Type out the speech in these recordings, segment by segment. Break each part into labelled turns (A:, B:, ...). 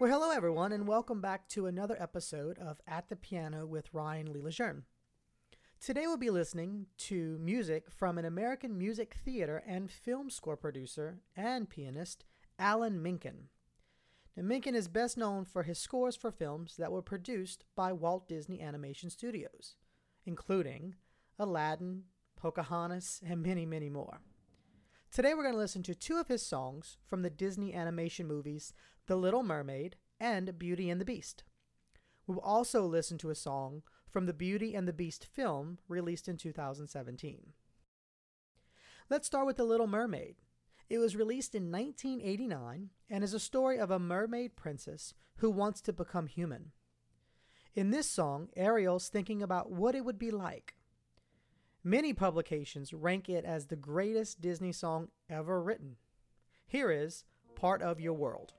A: Well, hello everyone, and welcome back to another episode of At the Piano with Ryan Lee Lejeune. Today we'll be listening to music from an American music theater and film score producer and pianist, Alan Menken. Now, Menken is best known for his scores for films that were produced by Walt Disney Animation Studios, including Aladdin, Pocahontas, and many, many more. Today we're going to listen to two of his songs from the Disney animation movies The Little Mermaid and Beauty and the Beast. We will also listen to a song from the Beauty and the Beast film released in 2017. Let's start with The Little Mermaid. It was released in 1989 and is a story of a mermaid princess who wants to become human. In this song, Ariel's thinking about what it would be like. Many publications rank it as the greatest Disney song ever written. Here is Part of Your World.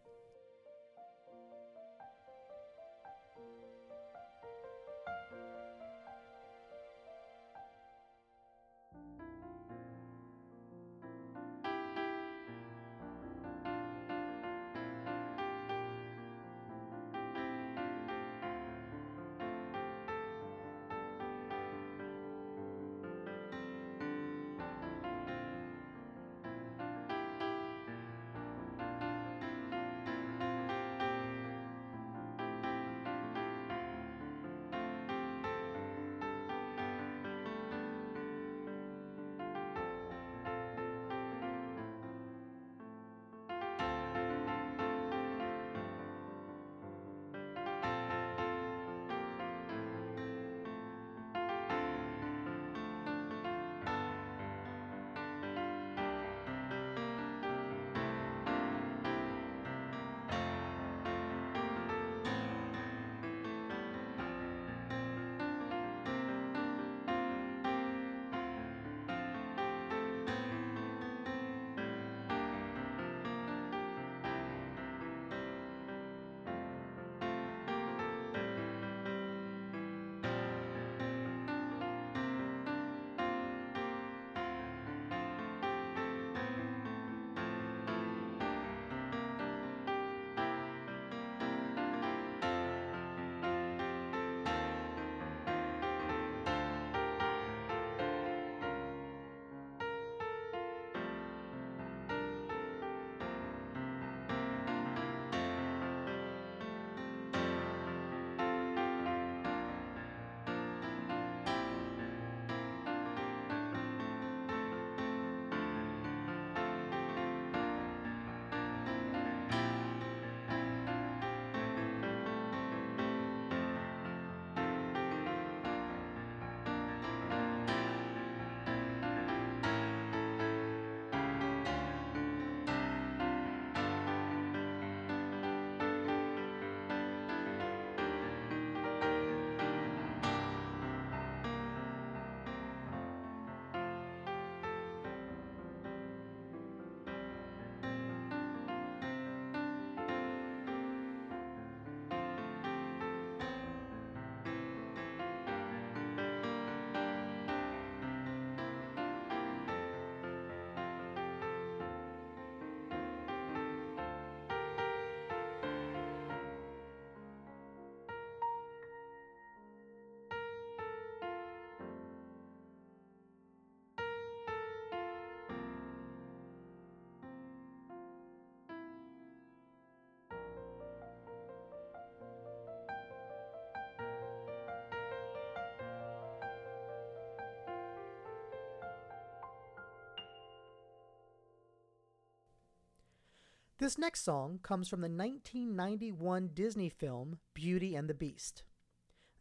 A: This next song comes from the 1991 Disney film Beauty and the Beast.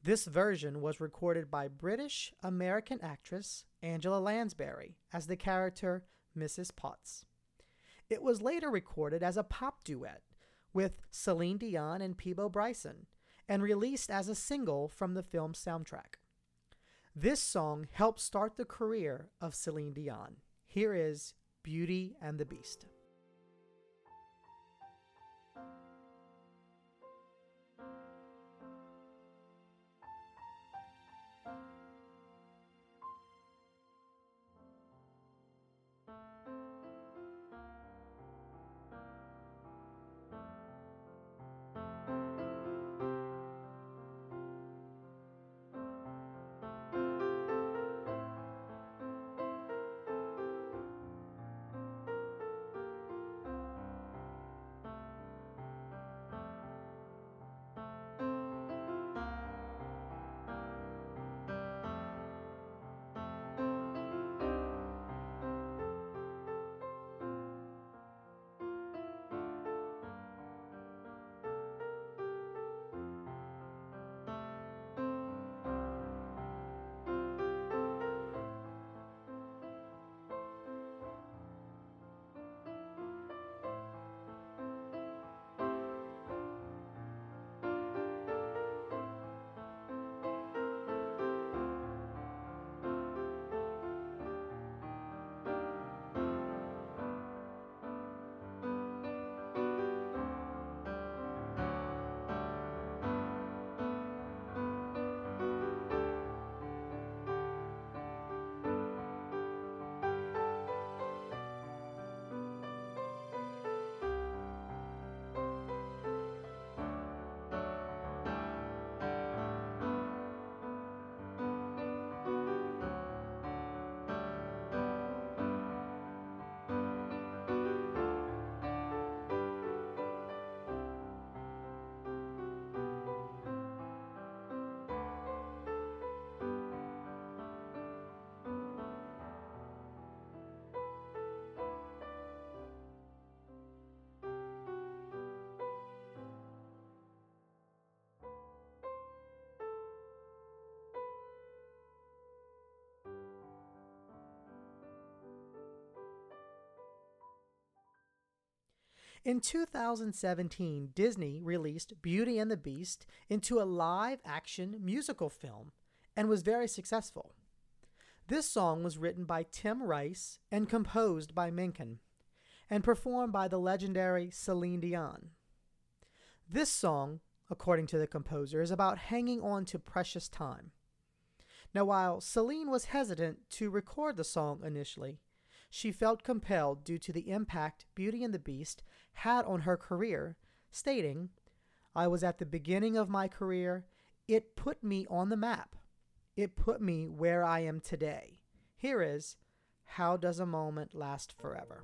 A: This version was recorded by British American actress Angela Lansbury as the character Mrs. Potts. It was later recorded as a pop duet with Celine Dion and Peabo Bryson and released as a single from the film's soundtrack. This song helped start the career of Celine Dion. Here is Beauty and the Beast. In 2017, Disney released Beauty and the Beast into a live action musical film and was very successful. This song was written by Tim Rice and composed by Menken and performed by the legendary Celine Dion. This song, according to the composer, is about hanging on to precious time. Now, while Celine was hesitant to record the song initially, she felt compelled due to the impact Beauty and the Beast had on her career, stating, I was at the beginning of my career. It put me on the map. It put me where I am today. Here is How Does a Moment Last Forever?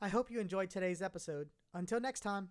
A: I hope you enjoyed today's episode. Until next time.